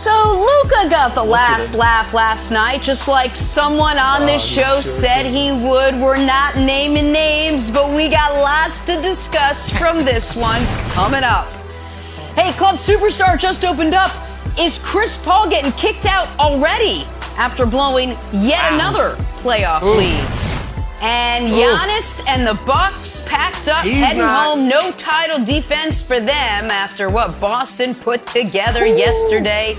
So Luka got the last laugh last night, just like someone on this show said he would. We're not naming names, but we got lots to discuss from this one coming up. Hey, Club Superstar just opened up. Is Chris Paul getting kicked out already after blowing yet another playoff lead? And oh. Giannis and the Bucks packed up, He's heading not. home. No title defense for them after what Boston put together yesterday.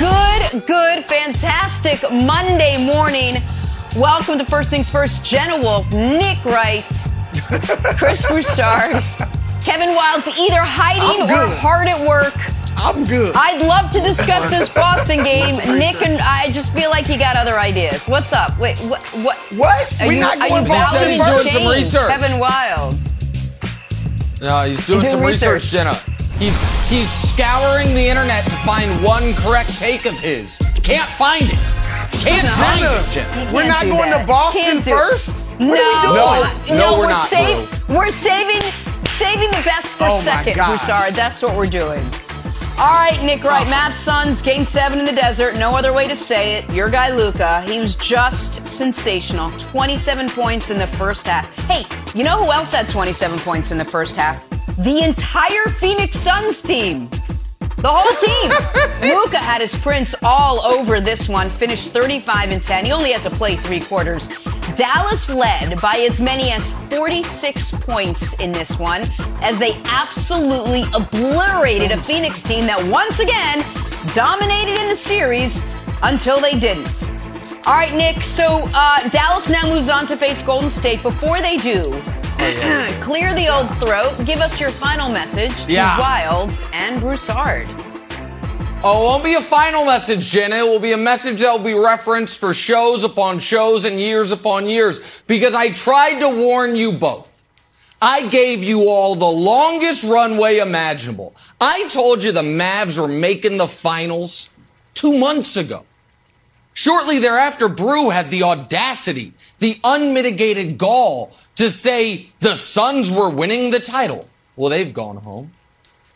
Good, good, fantastic Monday morning. Welcome to First Things First. Jenna Wolfe, Nick Wright, Chris Broussard, Kevin Wildes, either hiding or hard at work. I'm good. I'd love to discuss this Boston game. Nick and I just feel like he got other ideas. What's up? Wait, what? What? What? Are We're you- not are going you Boston validating first. Doing some research. Kevin Wildes. No, he's doing He's some research, research. Jenna. He's he's scouring the internet to find one correct take of his. Can't find it. Can't find it, Jenna. We're Can't going that. to Boston Can't do- first? No, What are we doing? No, no, we're we're, not, save, we're saving saving the best for Oh my second, gosh. Broussard. That's what we're doing. All right, Nick Wright, oh. Mavs Suns, game seven in the desert. No other way to say it. Your guy Luka, he was just sensational. 27 points in the first half. Hey, you know who else had 27 points in the first half? The entire Phoenix Suns team. The whole team. Luka had his prints all over this one, finished 35 and 10. He only had to play three quarters. Dallas led by as many as 46 points in this one as they absolutely obliterated a Phoenix team that once again dominated in the series until they didn't. All right, Nick. So uh, Dallas now moves on to face Golden State. Before they do, clear the old throat. Give us your final message to Yeah. Wildes and Broussard. Oh, it won't be a final message, Jenna. It will be a message that will be referenced for shows upon shows and years upon years because I tried to warn you both. I gave you all the longest runway imaginable. I told you the Mavs were making the finals two months ago. Shortly thereafter, Brew had the audacity, the unmitigated gall to say the Suns were winning the title. Well, they've gone home.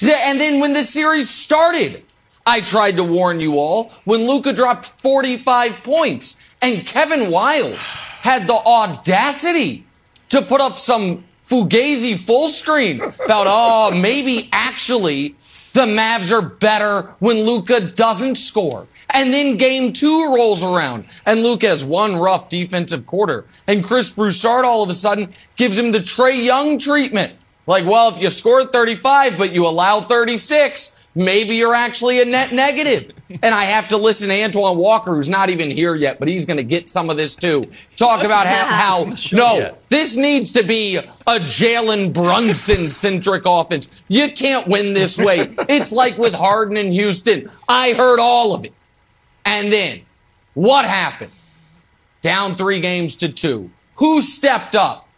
And then when the series started, I tried to warn you all when Luka dropped 45 points and Kevin Wildes had the audacity to put up some fugazi full screen about, oh, maybe actually the Mavs are better when Luka doesn't score. And then game two rolls around and Luka has one rough defensive quarter and Chris Broussard all of a sudden gives him the Trae Young treatment. Like, well, if you score 35, but you allow 36, maybe you're actually a net negative. And I have to listen to Antoine Walker, who's not even here yet, but he's going to get some of this too. Talk about how, how no, this needs to be a Jalen Brunson centric offense. You can't win this way. It's like with Harden and Houston. I heard all of it. And then what happened? Down three games to two. Who stepped up?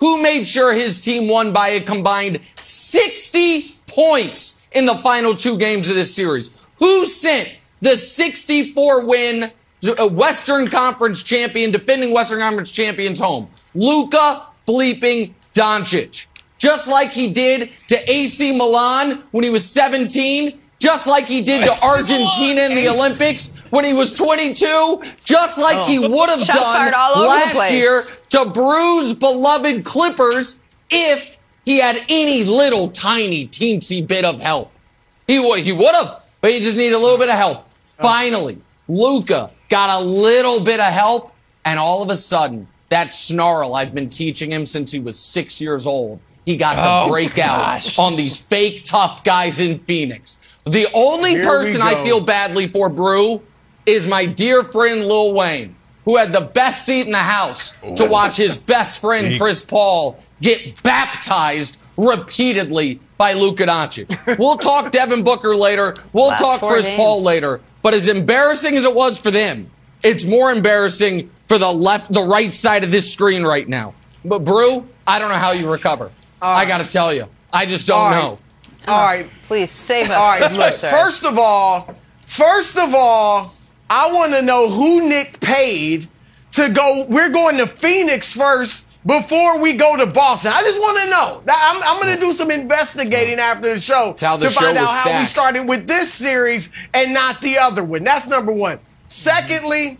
Who made sure his team won by a combined 60 points in the final two games of this series? Who sent the 64 win uh, Western Conference champion, defending Western Conference champions home? Luka bleeping Doncic. Just like he did to AC Milan when he was 17, just like he did to Argentina in the Olympics when he was 22, just like he would have done fired all over the last year to Brew's beloved Clippers if he had any little tiny teensy bit of help. He would, he would have, but he just needed a little bit of help. Oh. Finally, Luka got a little bit of help, and all of a sudden, that snarl I've been teaching him since he was six years old, he got to Oh, break gosh. out on these fake tough guys in Phoenix. The only Here person I feel badly for, Brew, is my dear friend Lil Wayne, who had the best seat in the house to watch his best friend Chris Paul get baptized repeatedly by Luka Doncic. We'll talk Devin Booker later. We'll Last talk Chris games. Paul later. But as embarrassing as it was for them, it's more embarrassing for the left, the right side of this screen right now. But Brew, I don't know how you recover. I got to tell you, I just don't All right. know. All right. Please save us. All right, look. First of all, first of all, I want to know who Nick paid to go. We're going to Phoenix first before we go to Boston. I just want to know. I'm, I'm going to do some investigating after the show the to find out how we started with this series and not the other one. That's number one. Secondly,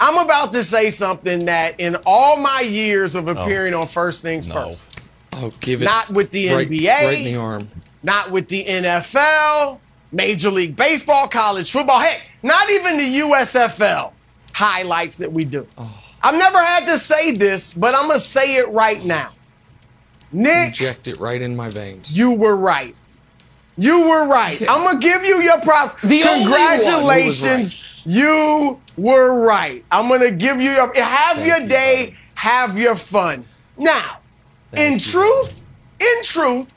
I'm about to say something that in all my years of appearing on First Things First, Oh, give it. Not with the right, NBA. Right the not with the NFL, Major League Baseball, college football, heck, not even the USFL highlights that we do. I've never had to say this, but I'm going to say it right now. Nick, Inject it right in my veins. you were right. You were right. I'm going to give you your props. The only one who was Congratulations. You were right. I'm going to give you your have Thank your you, day, buddy. have your fun. Now, in you, truth, in truth,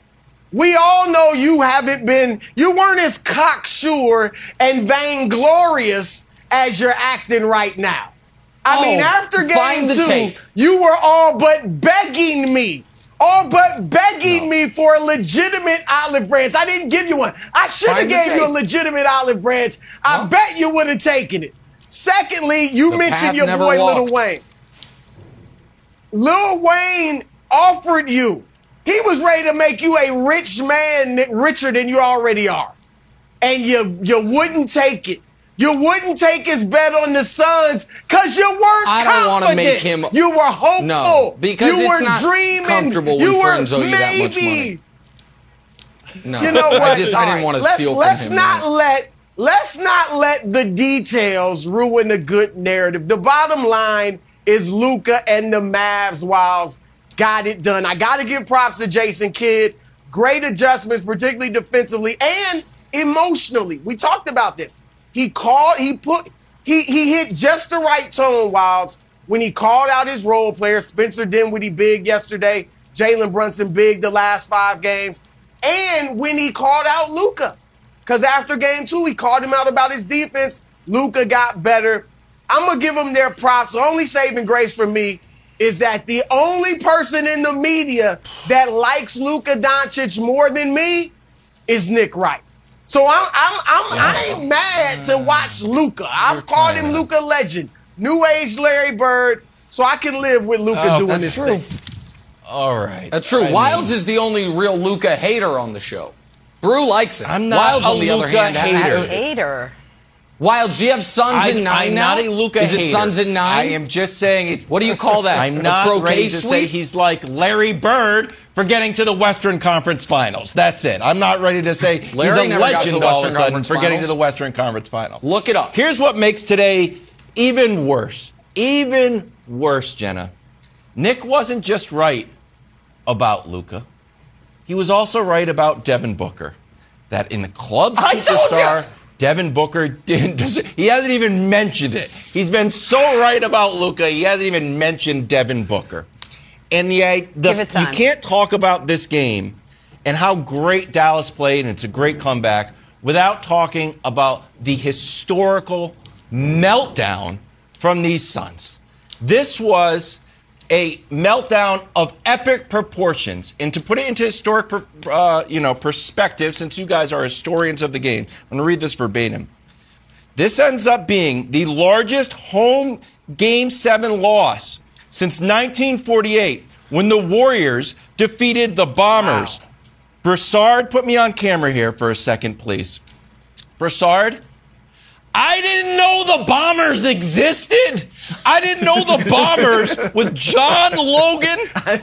we all know you haven't been, you weren't as cocksure and vainglorious as you're acting right now. I Oh, mean, after game two, tape. you were all but begging me. All but begging me for a legitimate olive branch. I didn't give you one. I should have gave you a legitimate olive branch. I bet you would have taken it. Secondly, you The mentioned your boy Lil walked. Wayne. Lil Wayne offered you. He was ready to make you a rich man, richer than you already are. And you you wouldn't take it. You wouldn't take his bet on the Suns because you weren't I don't wanna confident. make him- You were hopeful. No, because you it's were not dreaming. comfortable when you were owe you that much maybe. No, You know what? I just I didn't right, want to let's, steal let's from him. not man. let let's not let the details ruin the good narrative. The bottom line is Luka and the Mavs Wildes got it done. I got to give props to Jason Kidd. Great adjustments, particularly defensively and emotionally. We talked about this. He called. He put. He he hit just the right tone, Wildes, when he called out his role players. Spencer Dinwiddie big yesterday. Jalen Brunson big the last five games, and when he called out Luka. Because after game two, he called him out about his defense. Luka got better. I'm gonna give him their props. Only saving grace for me is that the only person in the media that likes Luka Doncic more than me is Nick Wright. So I'm I'm, I'm I ain't mad to watch Luka. I've called him Luka Legend, New Age Larry Bird, so I can live with Luka Oh, doing that's this true. thing. All right. That's true. I Wildes mean, is the only real Luka hater on the show. Brew likes it. I'm not Wildes, a on the other Luka hand, hater. Hater. You have sons I, in 9 I'm now? not a Luka Is it hater. sons in nine? I am just saying it's. What do you call that? I'm not ready to say he's like Larry Bird for getting to the Western Conference Finals. That's it. I'm not ready to say Larry he's a never got to the legend all of a sudden for getting to the Western Conference Finals. Look it up. Here's what makes today even worse. Even worse, Jenna. Nick wasn't just right about Luka. He was also right about Devin Booker. That in the club superstar! Devin Booker didn't. He hasn't even mentioned it. He's been so right about Luca. He hasn't even mentioned Devin Booker. And the, uh, the Give it you can't talk about this game and how great Dallas played, and it's a great comeback, without talking about the historical meltdown from these Suns. This was a meltdown of epic proportions, and to put it into historic, per- uh, you know, perspective, since you guys are historians of the game, I'm going to read this verbatim. This ends up being the largest home Game 7 loss since 1948 when the Warriors defeated the Bombers. Broussard, put me on camera here for a second, please. Broussard, I didn't know the Bombers existed. I didn't know the Bombers with John Logan,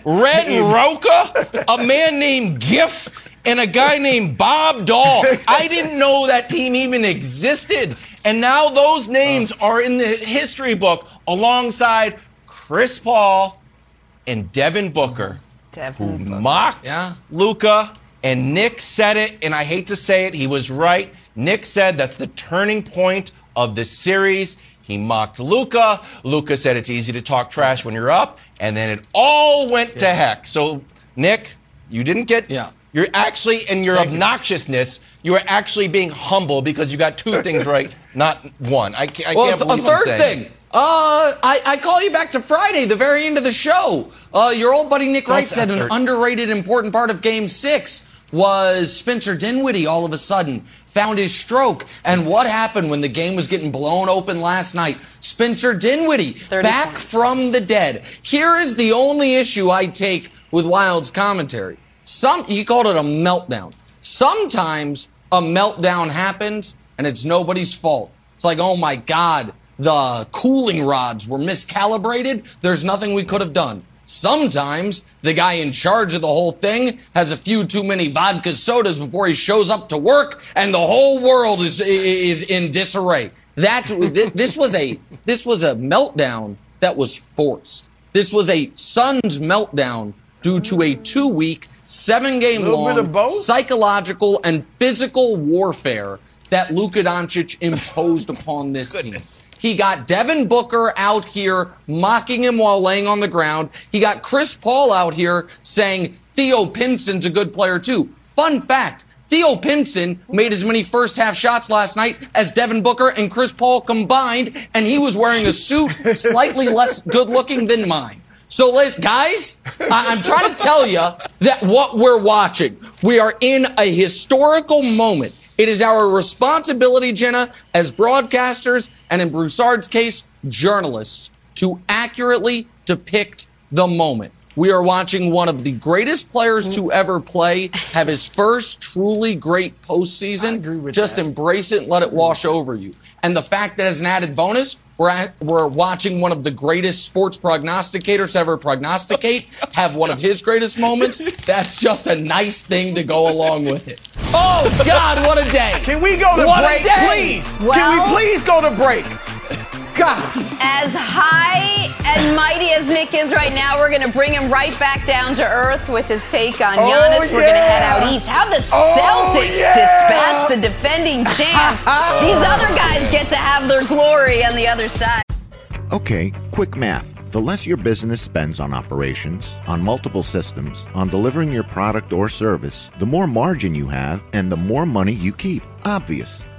Red Rocha, a man named Giff, and a guy named Bob Doll. I didn't know that team even existed. And now those names are in the history book alongside Chris Paul and Devin Booker, Devin who mocked Yeah. Luka. And Nick said it, and I hate to say it, he was right. Nick said that's the turning point of the series. He mocked Luka. Luka said it's easy to talk trash when you're up, and then it all went to heck. So, Nick, you didn't get. Yeah. You're actually, in your obnoxiousness, you are actually being humble because you got two things right, not one. I, ca- I Well, can't a believe I'm third saying. thing. Uh, I, I call you back to Friday, the very end of the show. Uh, your old buddy Nick Wright said an underrated important part of Game Six was Spencer Dinwiddie all of a sudden found his stroke. And what happened when the game was getting blown open last night? Spencer Dinwiddie back points. from the dead. Here is the only issue I take with Wildes' commentary. Some he called it a meltdown. Sometimes a meltdown happens and it's nobody's fault. It's like, oh my God, the cooling rods were miscalibrated. There's nothing we could have done. Sometimes the guy in charge of the whole thing has a few too many vodka sodas before he shows up to work, and the whole world is is in disarray. That this was a this was a meltdown that was forced. This was a Suns meltdown due to a two week, seven game long of both? psychological and physical warfare that Luka Doncic imposed upon this team. He got Devin Booker out here mocking him while laying on the ground. He got Chris Paul out here saying Theo Pinson's a good player too. Fun fact. Theo Pinson made as many first half shots last night as Devin Booker and Chris Paul combined, and he was wearing a suit slightly less good looking than mine. So, guys, I'm trying to tell you that what we're watching, we are in a historical moment. It is our responsibility, Jenna, as broadcasters, and in Broussard's case, journalists, to accurately depict the moment. We are watching one of the greatest players to ever play have his first truly great postseason. Just embrace it and let it wash over you. And the fact that as an added bonus, we're, at, we're watching one of the greatest sports prognosticators ever prognosticate have one of his greatest moments. That's just a nice thing to go along with it. Oh, God, what a day. Can we go to What break, day! please? Can we please go to break? God. As high and mighty as Nick is right now, we're going to bring him right back down to earth with his take on Oh, Giannis. We're going to head out east. How the Oh, Celtics yeah. dispatch the defending champs. These other guys get to have their glory on the other side. Okay, quick math. The less your business spends on operations, on multiple systems, on delivering your product or service, the more margin you have and the more money you keep. Obvious.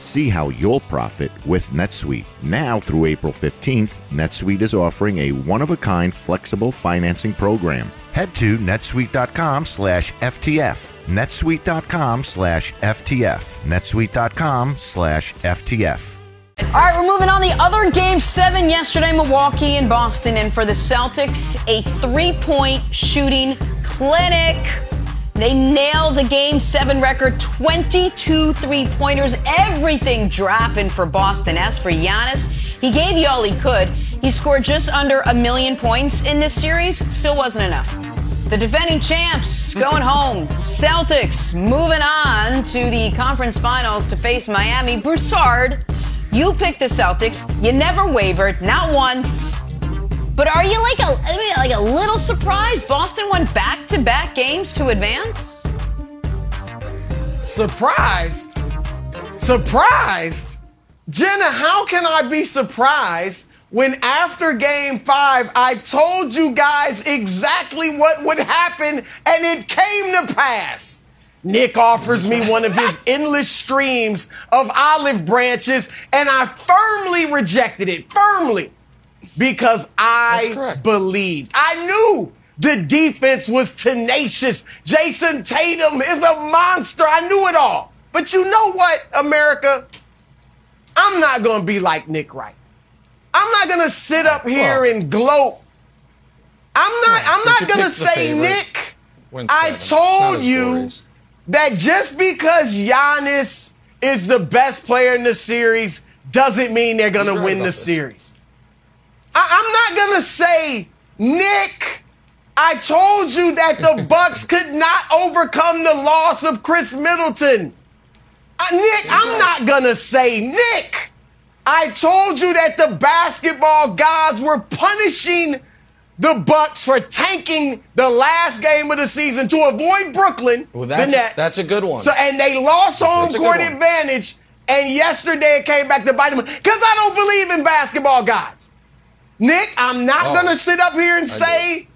See how you'll profit with NetSuite. Now through April 15th, NetSuite is offering a one-of-a-kind flexible financing program. Head to netsuite.com slash FTF. netsuite.com slash FTF. netsuite.com slash FTF. All right, we're moving on. The other game seven yesterday, Milwaukee and Boston. And for the Celtics, a three point shooting clinic. They nailed a game seven record 22 three pointers, everything dropping for Boston. As for Giannis, he gave you all he could. He scored just under a million points in this series, still wasn't enough. The defending champs going home. Celtics moving on to the conference finals to face Miami. Broussard, you picked the Celtics. You never wavered, not once. But are you like a I mean, like a little surprised? Boston won back-to-back games to advance. Surprised? Surprised? Jenna, how can I be surprised when after game five I told you guys exactly what would happen and it came to pass? Nick offers me one of his endless streams of olive branches, and I firmly rejected it. Firmly. Because I believed. I knew the defense was tenacious. Jayson Tatum is a monster. I knew it all. But you know what, America? I'm not going to be like Nick Wright. I'm not going to sit up here and gloat. I'm not I'm not going to say. Nick. I seven. It's not told you that just because Giannis is the best player in the series doesn't mean they're going to win the series. I, I'm not going to say, Nick, I told you that the Bucks could not overcome the loss of Khris Middleton. Uh, Nick, I'm not going to say, Nick, I told you that the basketball gods were punishing the Bucks for tanking the last game of the season to avoid Brooklyn, Well, the that's- Nets. that's a good one. So, and they lost home court advantage, and yesterday it came back to bite them. Because I don't believe in basketball gods. Nick, I'm not Oh. gonna sit up here and I say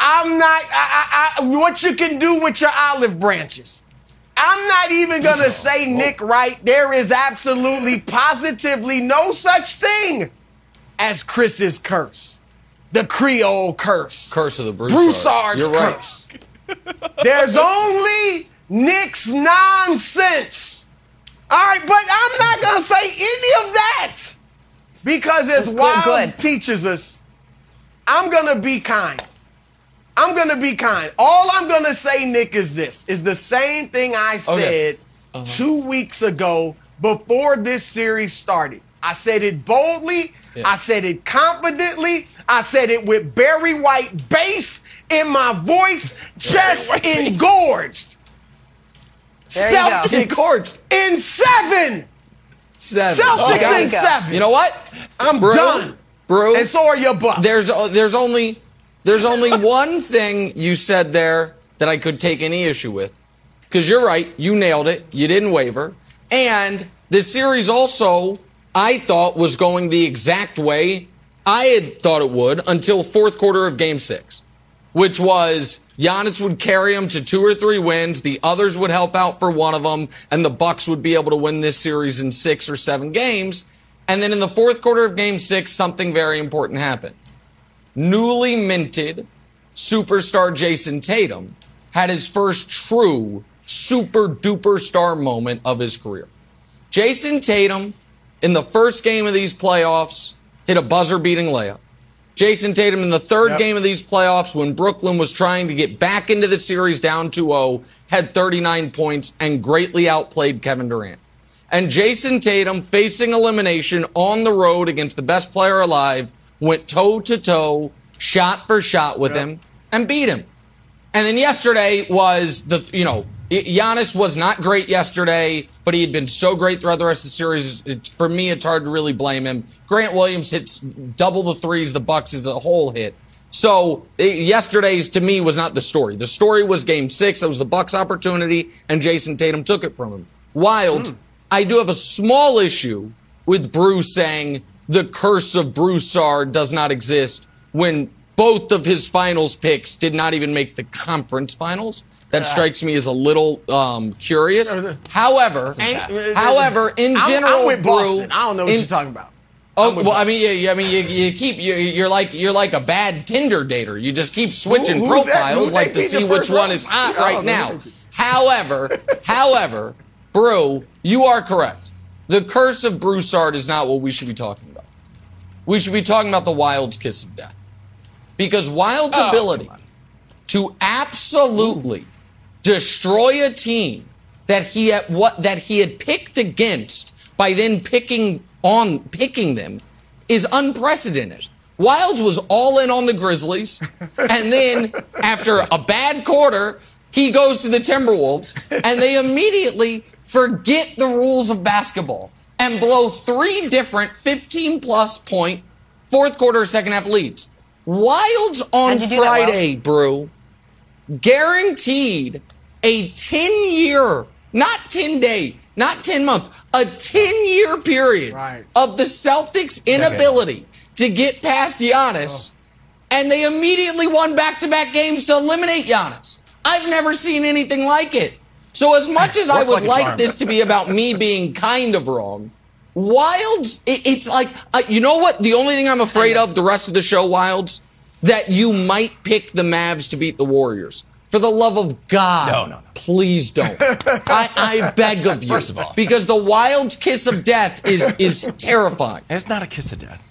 I'm not I, I, I, what you can do with your olive branches. I'm not even gonna say oh. Nick Wright. There is absolutely, positively no such thing as Chris's curse, the Creole curse, Curse of the Broussard. Broussard's right. curse. There's only Nick's nonsense. All right, but I'm not gonna say any of that because as Good, Wildes good. teaches us, I'm gonna be kind. I'm gonna be kind. All I'm gonna say, Nick, is this: is the same thing I said Uh-huh. two weeks ago before this series started. I said it boldly. Yeah. I said it confidently. I said it with Barry White bass in my voice, just engorged. There. Celtics Engorged. in seven. Seven. Celtics oh, Okay. in seven. You know what? I'm Brew, done. Brew. And so are your Bucks. There's there's only there's only one thing you said there that I could take any issue with. Because you're right, you nailed it. You didn't waver. And this series also, I thought, was going the exact way I had thought it would until fourth quarter of game six, which was Giannis would carry them to two or three wins, the others would help out for one of them, and the Bucks would be able to win this series in six or seven games. And then in the fourth quarter of game six, something very important happened newly minted superstar Jayson Tatum had his first true super duper star moment of his career. Jayson Tatum, in the first game of these playoffs, hit a buzzer beating layup. Jayson Tatum in the third Yep. game of these playoffs, when Brooklyn was trying to get back into the series down 2 0, had 39 points and greatly outplayed Kevin Durant. And Jayson Tatum, facing elimination on the road against the best player alive, went toe to toe, shot for shot with him, and beat him. And then yesterday was the, you know, Giannis was not great yesterday, but he had been so great throughout the rest of the series. It's, for me, it's hard to really blame him. Grant Williams hits double the threes the Bucks as a whole hit. So it, yesterday's to me was not the story. The story was Game Six. That was the Bucks' opportunity, and Jayson Tatum took it from him. Wild. Hmm. I do have a small issue with Bruce saying the curse of Broussard does not exist when both of his finals picks did not even make the conference finals. That strikes me as a little um, curious. However, Ain't- however, in I'm- general, I'm with Brew, Boston. I don't know what in- you're talking about. Oh I'm well, I mean, yeah, yeah, I mean, you, you keep you, you're like you're like a bad Tinder dater. You just keep switching Who- profiles like to see which one round? is hot I right don't know. now. However, however, Brew, you are correct. The curse of Broussard is not what we should be talking about. We should be talking about the Wildes' kiss of death, because Wildes' Oh, ability to absolutely destroy a team that he had what that he had picked against by then picking on picking them is unprecedented. Wildes was all in on the Grizzlies, and then after a bad quarter, he goes to the Timberwolves, and they immediately forget the rules of basketball and blow three different 15 plus point fourth quarter, second half leads. Wildes on How'd you do that, Wild? Friday, Brew, guaranteed a 10 year, not 10 day, not 10 month, a 10 year period Right. of the Celtics' inability to get past Giannis, and they immediately won back to back games to eliminate Giannis. I've never seen anything like it. So as much as I would like like this to be about me being kind of wrong, Wildes, it, it's like, uh, you know what? The only thing I'm afraid of the rest of the show, Wildes, that you might pick the Mavs to beat the Warriors. For the love of God, No, no, no. please don't. I, I beg of you. First of all. because the wild kiss of death is is terrifying. It's not a kiss of death.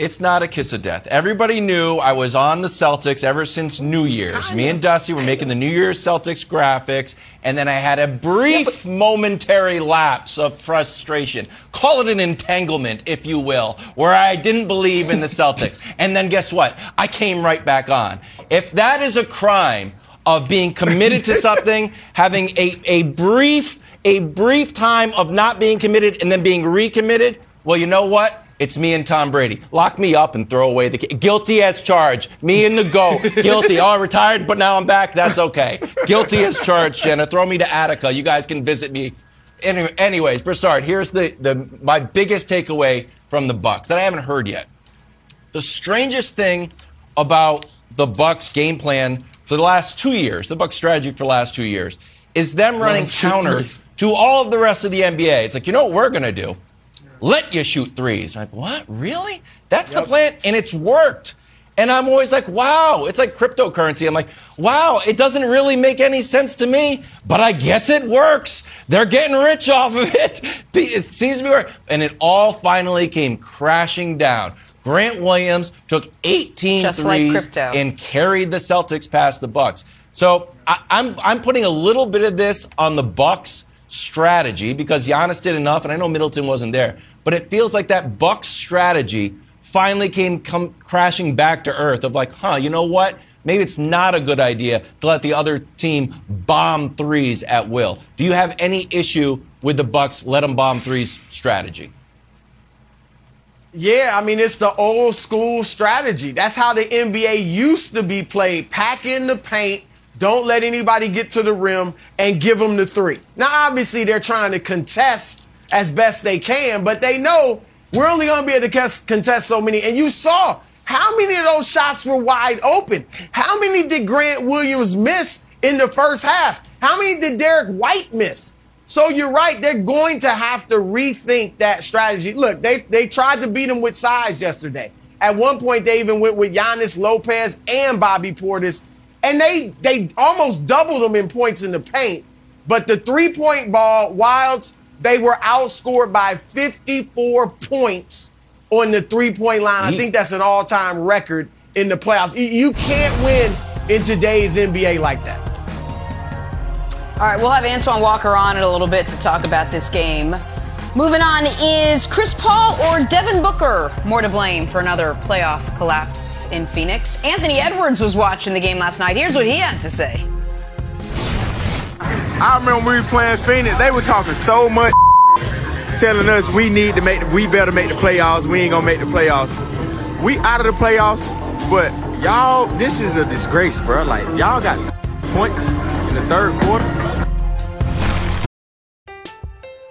It's not a kiss of death. Everybody knew I was on the Celtics ever since New Year's. Me and Dusty were making the New Year's Celtics graphics, and then I had a brief momentary lapse of frustration. Call it an entanglement, if you will, where I didn't believe in the Celtics. and then guess what? I came right back on. If that is a crime of being committed to something, having a, a brief a brief time of not being committed and then being recommitted, well, you know what? It's me and Tom Brady. Lock me up and throw away the key. Guilty as charged. Me and the go. Guilty. Oh, I retired, but now I'm back. That's okay. Guilty as charged, Jenna. Throw me to Attica. You guys can visit me. Anyway, anyways, Broussard, here's the, the my biggest takeaway from the Bucks that I haven't heard yet. The strangest thing about the Bucks game plan for the last two years, the Bucks strategy for the last two years, is them running shoot counter to all of the rest of the NBA. It's like, you know what we're going to do? Let you shoot threes. I'm like, what? Really? That's the plan? And it's worked. And I'm always like, wow, it's like cryptocurrency. I'm like, wow, it doesn't really make any sense to me, but I guess it works. They're getting rich off of it. It seems to be working. And it all finally came crashing down. Grant Williams took 18 Just threes crypto. and carried the Celtics past the Bucks. So I, I'm I'm putting a little bit of this on the Bucks strategy because Giannis did enough, and I know Middleton wasn't there, but it feels like that Bucks strategy finally came come crashing back to earth of like, huh, you know what? Maybe it's not a good idea to let the other team bomb threes at will. Do you have any issue with the Bucks let them bomb threes strategy? Yeah, I mean, it's the old school strategy. That's how the NBA used to be played. Pack in the paint, don't let anybody get to the rim, and give them the three. Now, obviously, they're trying to contest as best they can, but they know we're only going to be able to contest so many. And you saw how many of those shots were wide open. How many did Grant Williams miss in the first half? How many did Derrick White miss? So you're right. They're going to have to rethink that strategy. Look, they they tried to beat him with size yesterday. At one point, they even went with Giannis Lopez and Bobby Portis, and they they almost doubled them in points in the paint. But the three point ball, Wildes, they were outscored by 54 points on the three point line. I think that's an all time record in the playoffs. You- You can't win in today's NBA like that. All right, we'll have Antoine Walker on in a little bit to talk about this game. Moving on is Chris Paul or Devin Booker more to blame for another playoff collapse in Phoenix? Anthony Edwards was watching the game last night. Here's what he had to say. I remember we were playing Phoenix, they were talking so much telling us we need to make, we better make the playoffs. We ain't gonna make the playoffs. We out of the playoffs, but y'all, this is a disgrace, bro. Like y'all got points in the third quarter.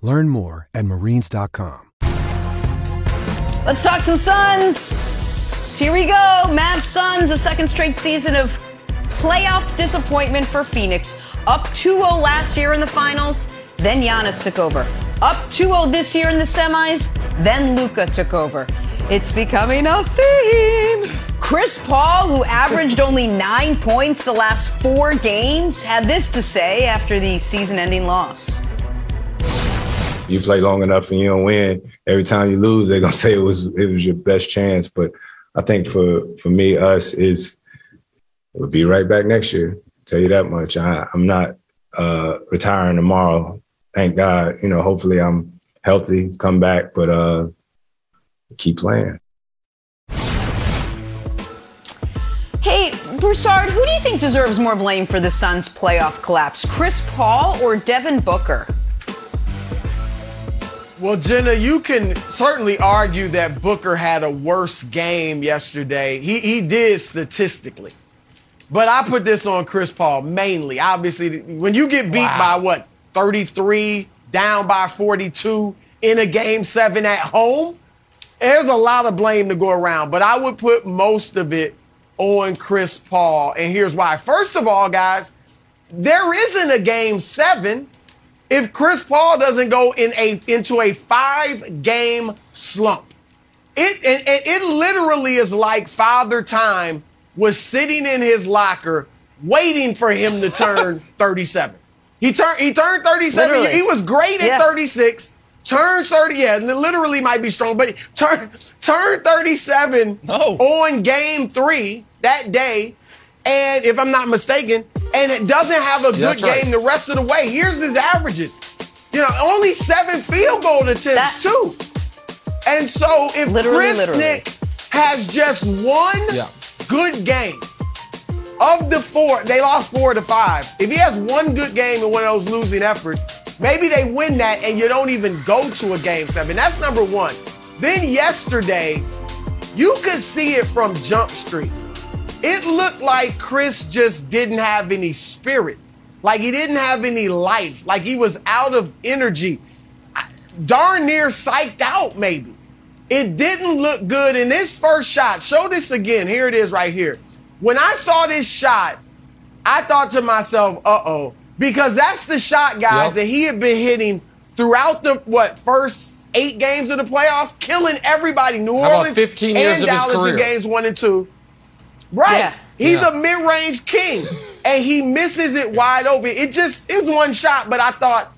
Learn more at marines.com. Let's talk some Suns. Here we go. Mavs Suns, a second straight season of playoff disappointment for Phoenix. Up 2 0 last year in the finals, then Giannis took over. Up 2 0 this year in the semis, then Luka took over. It's becoming a theme. Chris Paul, who averaged only nine points the last four games, had this to say after the season ending loss. You play long enough and you don't win. Every time you lose, they're gonna say it was it was your best chance. But I think for for me, us is we'll be right back next year. Tell you that much. I, I'm not uh, retiring tomorrow. Thank God. You know, hopefully I'm healthy, come back, but uh, keep playing. Hey, Broussard, who do you think deserves more blame for the Suns' playoff collapse? Chris Paul or Devin Booker? Well, Jenna, you can certainly argue that Booker had a worse game yesterday. He, he did statistically. But I put this on Chris Paul mainly. Obviously, when you get beat wow. by what, 33, down by 42 in a game seven at home, there's a lot of blame to go around. But I would put most of it on Chris Paul. And here's why. First of all, guys, there isn't a game seven if Chris Paul doesn't go in a into a five game slump. It, it, it literally is like Father Time was sitting in his locker waiting for him to turn 37. He turned he turned 37. Literally. He was great at yeah. 36. Turned 30, yeah, and literally might be strong, but turn turn 37 no. on game three that day. And if I'm not mistaken, and it doesn't have a good game right. the rest of the way. Here's his averages. You know, only seven field goal attempts, that, too. And so if literally, Chris literally. Nick has just one yeah. good game of the four, they lost four to five. If he has one good game in one of those losing efforts, maybe they win that and you don't even go to a game seven. That's number one. Then yesterday, you could see it from Jump Street. It looked like Chris just didn't have any spirit. Like he didn't have any life. Like he was out of energy. Darn near psyched out, maybe. It didn't look good in this first shot. Show this again. Here it is right here. When I saw this shot, I thought to myself, uh oh. Because that's the shot, guys, yep. that he had been hitting throughout the what first eight games of the playoffs, killing everybody. New Orleans 15 years and Dallas in games one and two. Right. Yeah. He's yeah. a mid-range king. and he misses it wide open. It just it was one shot, but I thought,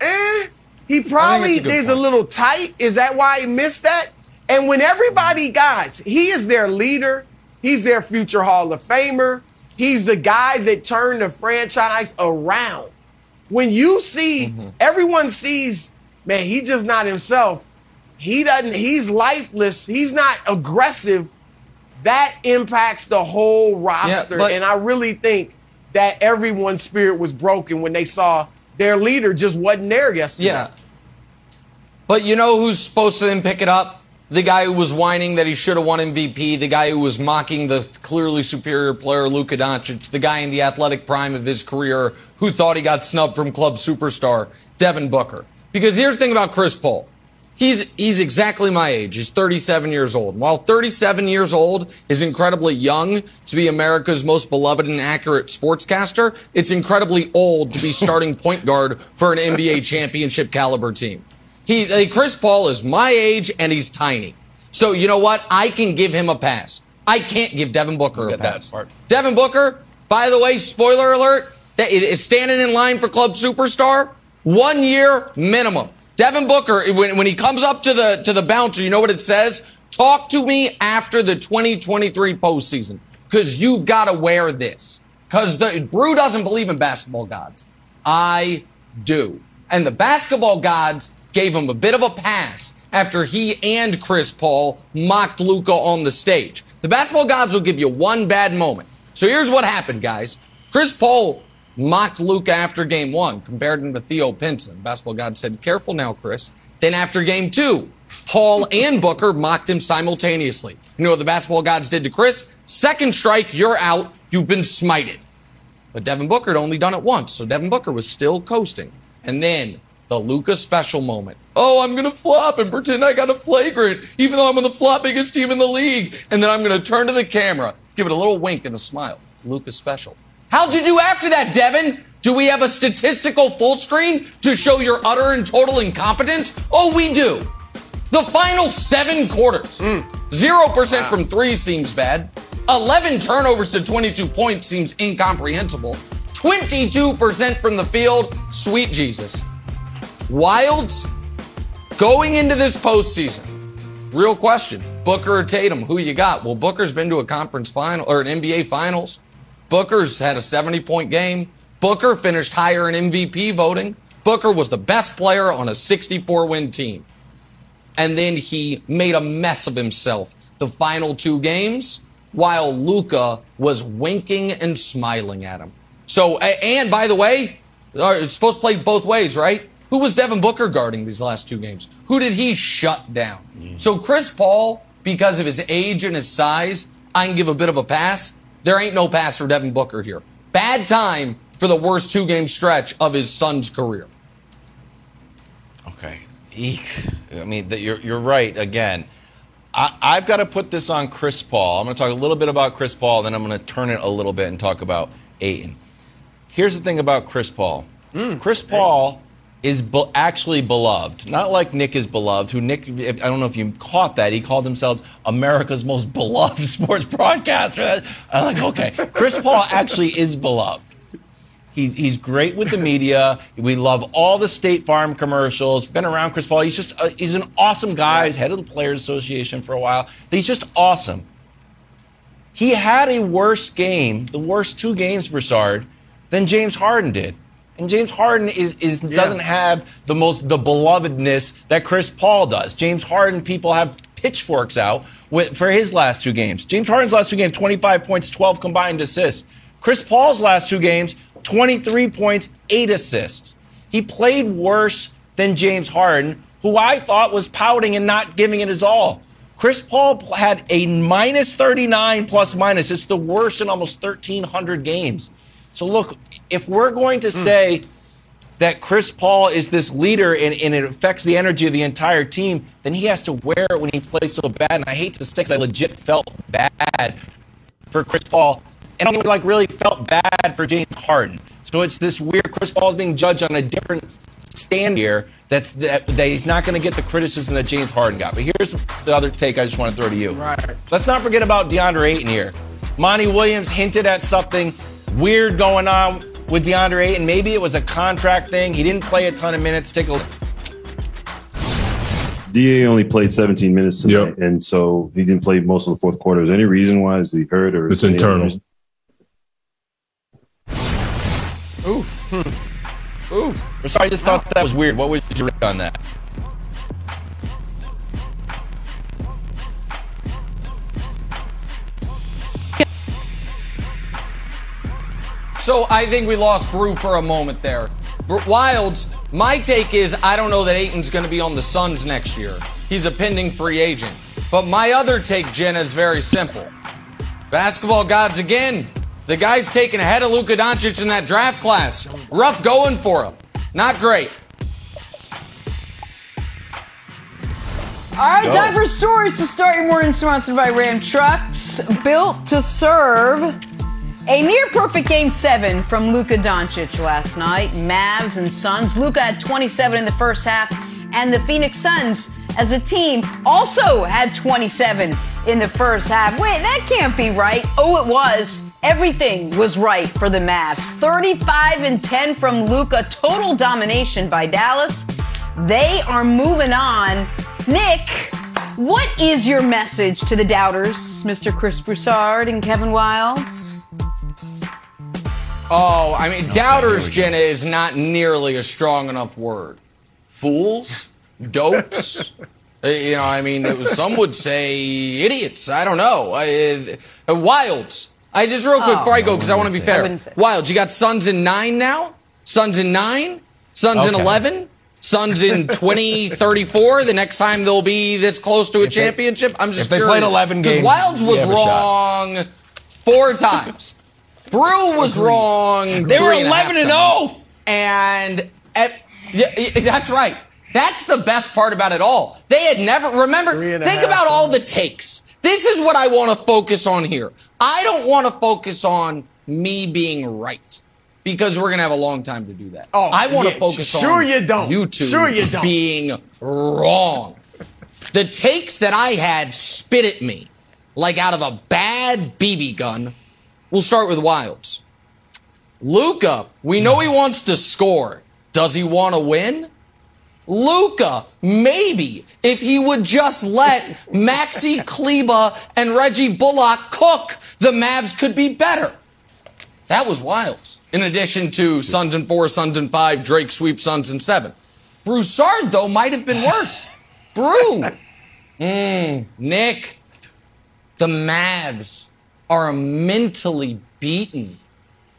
eh, he probably is a little tight. Is that why he missed that? And when everybody, guys, he is their leader, he's their future Hall of Famer. He's the guy that turned the franchise around. When you see, mm-hmm. everyone sees, man, he's just not himself. He doesn't, he's lifeless. He's not aggressive that impacts the whole roster. Yeah, but, and I really think that everyone's spirit was broken when they saw their leader just wasn't there yesterday. Yeah. But you know who's supposed to then pick it up? The guy who was whining that he should have won MVP, the guy who was mocking the clearly superior player Luka Doncic, the guy in the athletic prime of his career who thought he got snubbed from club superstar, Devin Booker. Because here's the thing about Chris Paul. He's, he's exactly my age. He's 37 years old. While 37 years old is incredibly young to be America's most beloved and accurate sportscaster, it's incredibly old to be starting point guard for an NBA championship caliber team. He, Chris Paul is my age and he's tiny. So you know what? I can give him a pass. I can't give Devin Booker a pass. Devin Booker, by the way, spoiler alert, is standing in line for club superstar. One year minimum. Devin Booker, when, when he comes up to the to the bouncer, you know what it says? Talk to me after the 2023 postseason because you've got to wear this. Because the Brew doesn't believe in basketball gods. I do. And the basketball gods gave him a bit of a pass after he and Chris Paul mocked Luka on the stage. The basketball gods will give you one bad moment. So here's what happened, guys. Chris Paul mocked Luka after game one, compared him to Theo Pinson. Basketball God said, careful now, Chris. Then after game two, Paul and Booker mocked him simultaneously. You know what the basketball gods did to Chris? Second strike, you're out. You've been smited. But Devin Booker had only done it once, so Devin Booker was still coasting. And then The Luka special moment. Oh, I'm gonna flop and pretend I got a flagrant, even though I'm on the floppiest team in the league. And then I'm gonna turn to the camera, give it a little wink and a smile. Luka special. How'd you do after that, Devin? Do we have a statistical full screen to show your utter and total incompetence? Oh, we do. The final seven quarters. Hmm. 0% from three seems bad. 11 turnovers to 22 points seems incomprehensible. 22% from the field. Sweet Jesus. Wildes going into this postseason. Real question. Booker or Tatum, who you got? Well, Booker's been to a conference final or an NBA finals. Booker's had a 70 point game. Booker finished higher in MVP voting. Booker was the best player on a 64 win team. And then he made a mess of himself the final two games while Luka was winking and smiling at him. So, and by the way, uh, it's supposed to play both ways, right? Who was Devin Booker guarding these last two games? Who did he shut down? So Chris Paul, because of his age and his size, I can give a bit of a pass. There ain't no pass for Devin Booker here. Bad time for the worst two game stretch of his son's career. Okay. Eek. I mean, that you're, you're right again. I, I've got to put this on Chris Paul. I'm going to talk a little bit about Chris Paul, then I'm going to turn it a little bit and talk about Ayton. Here's the thing about Chris Paul mm. Chris Paul is be- actually beloved. Not like Nick is beloved, who Nick, I don't know if you caught that, he called himself America's most beloved sports broadcaster. I'm like, okay. Chris Paul actually is beloved. He, he's great with the media. We love all the State Farm commercials. Been around Chris Paul. He's just uh, he's an awesome guy. He's head of the Players Association for a while. He's just awesome. He had a worse game, the worst two games, Broussard, than James Harden did. And James Harden is, is doesn't have the most the belovedness that Chris Paul does. James Harden, people have pitchforks out with, for his last two games. James Harden's last two games, 25 points, 12 combined assists. Chris Paul's last two games, 23 points, 8 assists. He played worse than James Harden, who I thought was pouting and not giving it his all. Chris Paul had a minus 39 plus minus. It's the worst in almost 1,300 games. So, look, if we're going to hmm. say that Chris Paul is this leader and, and it affects the energy of the entire team, then he has to wear it when he plays so bad. And I hate to say 'cause I legit felt bad for Chris Paul and I like really felt bad for James Harden. So it's this weird Chris Paul is being judged on a different stand here that's that, that he's not going to get the criticism that James Harden got. But here's the other take I just want to throw to you. Right. Let's not forget about DeAndre Ayton here. Monty Williams hinted at something weird going on with DeAndre Ayton. Maybe it was a contract thing. He didn't play a ton of minutes. Take a look. Da only played 17 minutes tonight, and so he didn't play most of the fourth quarter. Is there any reason why? Is he hurt or It's any other internal. reason? Oof. Hmm. Oof. Sorry, I just thought that was weird. What was your read on that? So I think we lost Brew for a moment there. Wildes, my take is I don't know that Ayton's going to be on the Suns next year. He's a pending free agent. But my other take, Jenna, is very simple. Basketball gods again. The guy's taken ahead of Luka Doncic in that draft class. Rough going for him. Not great. All right, time for stories to start your morning, sponsored by Ram Trucks, built to serve. A near perfect game seven from Luka Doncic last night. Mavs and Suns. Luka had 27 in the first half, and the Phoenix Suns, as a team, also had 27 in the first half. Wait, that can't be right. Oh, it was. Everything was right for the Mavs. 35 and 10 from Luka. Total domination by Dallas. They are moving on. Nick, what is your message to the doubters, Mr. Chris Broussard and Kevin Wildes? Oh, I mean, doubters, Jenna, is not nearly a strong enough word. Fools, dopes. uh, you know, I mean, it was, some would say idiots. I don't know. I, uh, Wildes. I just real quick Oh. before I go because I want to be say that. I fair. Wildes, you got Suns in nine now. Suns in nine. Suns in eleven. Suns in 2034. The next time they'll be this close to a If they- championship. I'm just if they curious. played 11 because games, Wildes was have a shot. wrong four times. Brew was wrong. They were three and a half 11 and times. 0. And at, Yeah, yeah, that's right. That's the best part about it all. They had never, remember, think half about all the takes. This is what I want to focus on here. I don't want to focus on me being right because we're going to have a long time to do that. Oh, I want to yeah, focus sure on you don't. YouTube Sure you don't. being wrong. The takes that I had spit at me like out of a bad BB gun. We'll start with Wildes. Luka, we know he wants to score. Does he want to win? Luka, maybe if he would just let Maxi Kleber and Reggie Bullock cook, the Mavs could be better. That was Wildes. In addition to Suns and four, Suns and five, Drake sweep Suns and seven. Broussard, though, might have been worse. Brew. Mm, Nick, the Mavs are mentally beaten.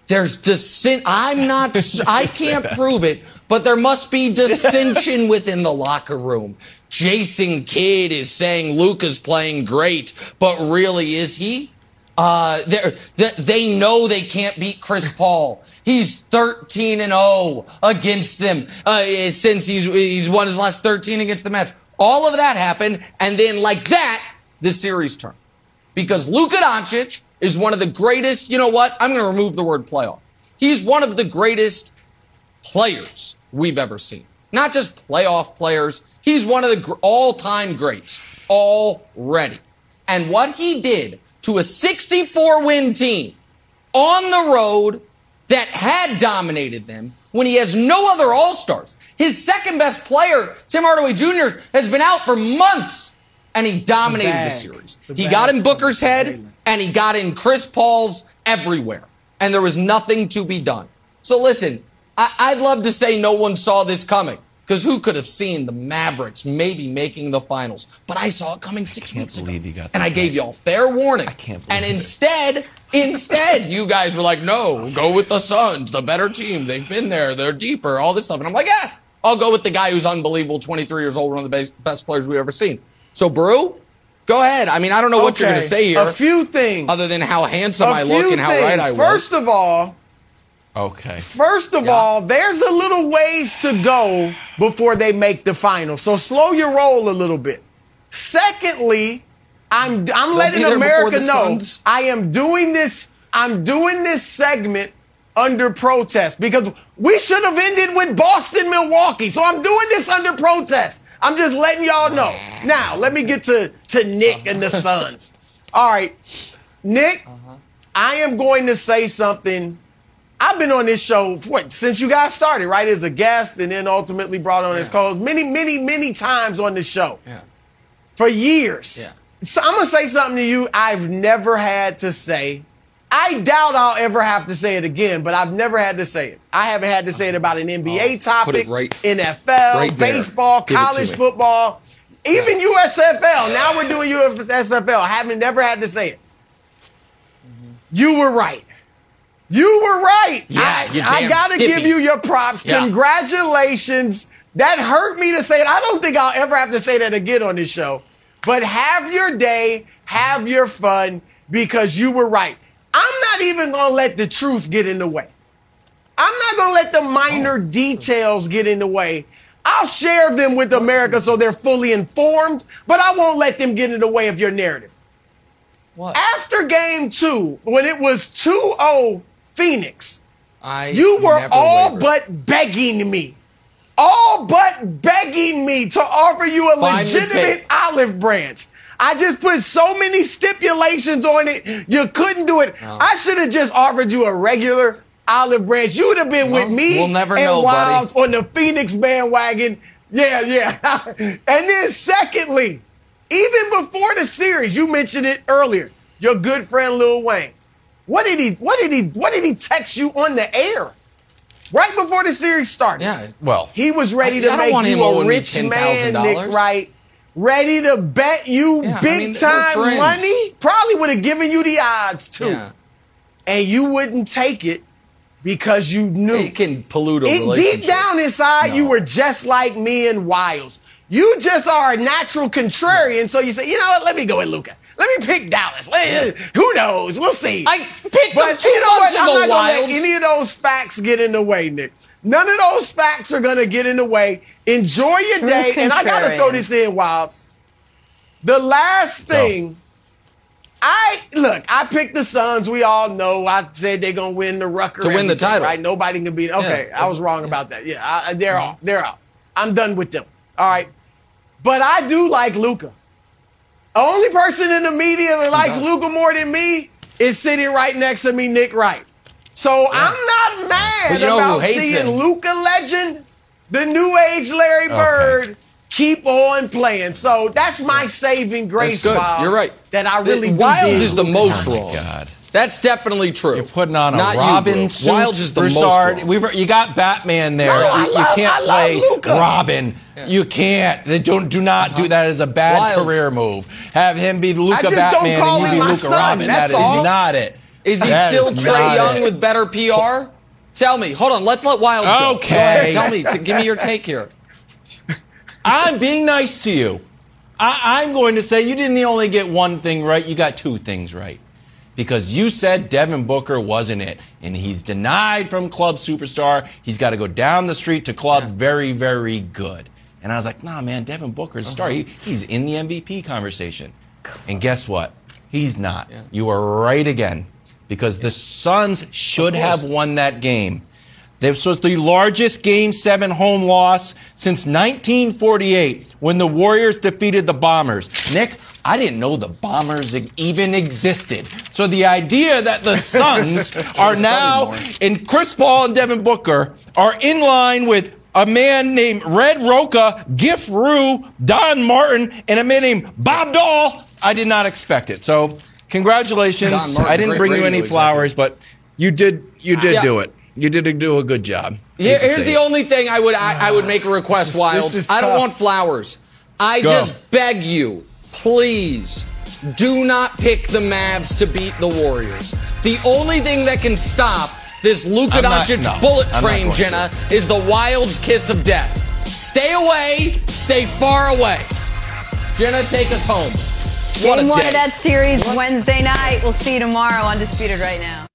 There's dissent. I'm not, I can't prove it, but there must be dissension within the locker room. Jason Kidd is saying Luka's playing great, but really is he? Uh, they they know they can't beat Chris Paul. He's 13 and 0 against them uh, since he's he's won his last 13 against the Mavs. All of that happened, and then like that, the series turned because Luka Doncic is one of the greatest. You know what? I'm going to remove the word playoff. He's one of the greatest players we've ever seen. Not just playoff players. He's one of the all-time greats already. And what he did to a 64 win team on the road that had dominated them when he has no other all-stars. His second best player, Tim Hardaway Jr., has been out for months and he dominated the, bag. series. The he got in Booker's head and he got in Chris Paul's everywhere. And there was nothing to be done. So listen, I- I'd love to say no one saw this coming. Because who could have seen the Mavericks maybe making the finals? But I saw it coming six months ago. and I gave y'all fair warning. I can't believe And instead, instead, you guys were like, no, go with the Suns, the better team. They've been there. They're deeper, all this stuff. And I'm like, yeah, I'll go with the guy who's unbelievable, 23 years old, one of the best, best players we've ever seen. So, Brew, go ahead. I mean, I don't know what you're going to say here. A few things. Other than how handsome a I look and how right I things. was. First of all, Okay. First of all, there's a little ways to go before they make the final. So slow your roll a little bit. Secondly, I'm I'm letting America know Suns. I am doing this I'm doing this segment under protest because we should have ended with Boston Milwaukee. So I'm doing this under protest. I'm just letting y'all know. Now, let me get to to Nick and the Suns. All right. Nick, uh-huh. I am going to say something I've been on this show what, since you guys started, right? As a guest and then ultimately brought on as co-host many, many, many times on the show. Yeah. For years. Yeah. So I'm gonna say something to you I've never had to say. I doubt I'll ever have to say it again, but I've never had to say it. I haven't had to say it uh-huh. about an NBA topic, Oh, put right- NFL, right baseball, Give college football, even USFL. Now we're doing USFL. I haven't never had to say it. Mm-hmm. You were right. You were right. Yeah, I, I gotta skippy. give you your props. Yeah. Congratulations. That hurt me to say it. I don't think I'll ever have to say that again on this show. But have your day, have your fun, because you were right. Not even gonna let the truth get in the way. I'm not gonna let the minor oh. details get in the way. I'll share them with America so they're fully informed, but I won't let them get in the way of your narrative. What? After game two, when it was 2 0 Phoenix, I you were all wavered. but begging me, all but begging me to offer you a Find legitimate olive branch. I just put so many stipulations on it, you couldn't do it. Oh. I should have just offered you a regular olive branch. You would have been with me we'll never and know, buddy. Wildes on the Phoenix bandwagon. Yeah, yeah. and then secondly, even before the series, you mentioned it earlier. Your good friend Lil Wayne. What did he? What did he? What did he text you on the air? Right before the series started. Yeah. Well, He was ready to I make you a rich man, Nick Wright. Ready to bet you Yeah, I big mean, time money. Probably would have given you the odds too, Yeah. and you wouldn't take it because you knew It can pollute a it, relationship. deep down inside, you were just like me and Wildes. You just are a natural contrarian, so you say, you know what? Let me go with Luka. Let me pick Dallas. Who knows? We'll see. I picked but you know what? I'm not gonna let any of those facts get in the way, Nick. None of those facts are gonna get in the way. Enjoy your True day. And I gotta throw this in, Wildes. The last thing, I look, I picked the Suns. We all know. I said they're gonna win the Rucker To win the title. Right? Nobody can beat. Okay, Yeah. I was wrong about that. Yeah, I, they're mm-hmm. off. They're out. I'm done with them. All right, but I do like Luka. Only person in the media that likes Luka more than me is sitting right next to me, Nick Wright. So I'm not mad you know about seeing him? Luka legend, the new age Larry Bird, keep on playing. So that's my saving grace. That's good. Wildes, You're right. That I really do Wildes is the Luka. most wrong. That's definitely true. You're putting on a Not Robin bro. suit. Wildes is the most Broussard. wrong. We've, you got Batman there. No, you, I you love- can't I love play Luka. Robin. You can't. They don't. Do not Uh-huh. do that. As a bad Wildes. career move. Have him be Luka just don't Batman call and you him be my Luka son, Robin. that's That is all. not it. Is he That still is Trae Young it. with better PR? Tell me. Hold on. Let's let Wildes go. Go Okay. ahead. Tell me. T- give me your take here. I'm being nice to you. I, I'm going to say you didn't only get one thing right, you got two things right. Because you said Devin Booker wasn't it. And he's denied from club superstar. He's got to go down the street to club very, very good. And I was like, nah, man, Devin Booker's a star. Uh-huh. He, he's in the MVP conversation. And guess what? He's not. You are right again. Because the Suns should have won that game. This was the largest Game 7 home loss since 1948 when the Warriors defeated the Bombers. Nick, I didn't know the Bombers even existed. So the idea that the Suns are now, and Chris Paul and Devin Booker are in line with a man named Red Rocha, Giff Roux, Don Martin, and a man named Bob Doll, I did not expect it. So congratulations. Martin, I didn't bring you any flowers, but you did you did Yeah. do it. You did do a good job. Here- here's the it. only thing I would I, I would make a request, This- Wildes. this I don't tough. want flowers. I Go. just beg you, please, do not pick the Mavs to beat the Warriors. The only thing that can stop this Luka Doncic no, bullet train, going to. Jenna, is the Wildes' kiss of death. Stay away, stay far away. Jenna, take us home. Game one of that series Wednesday night. We'll see you tomorrow. Undisputed right now.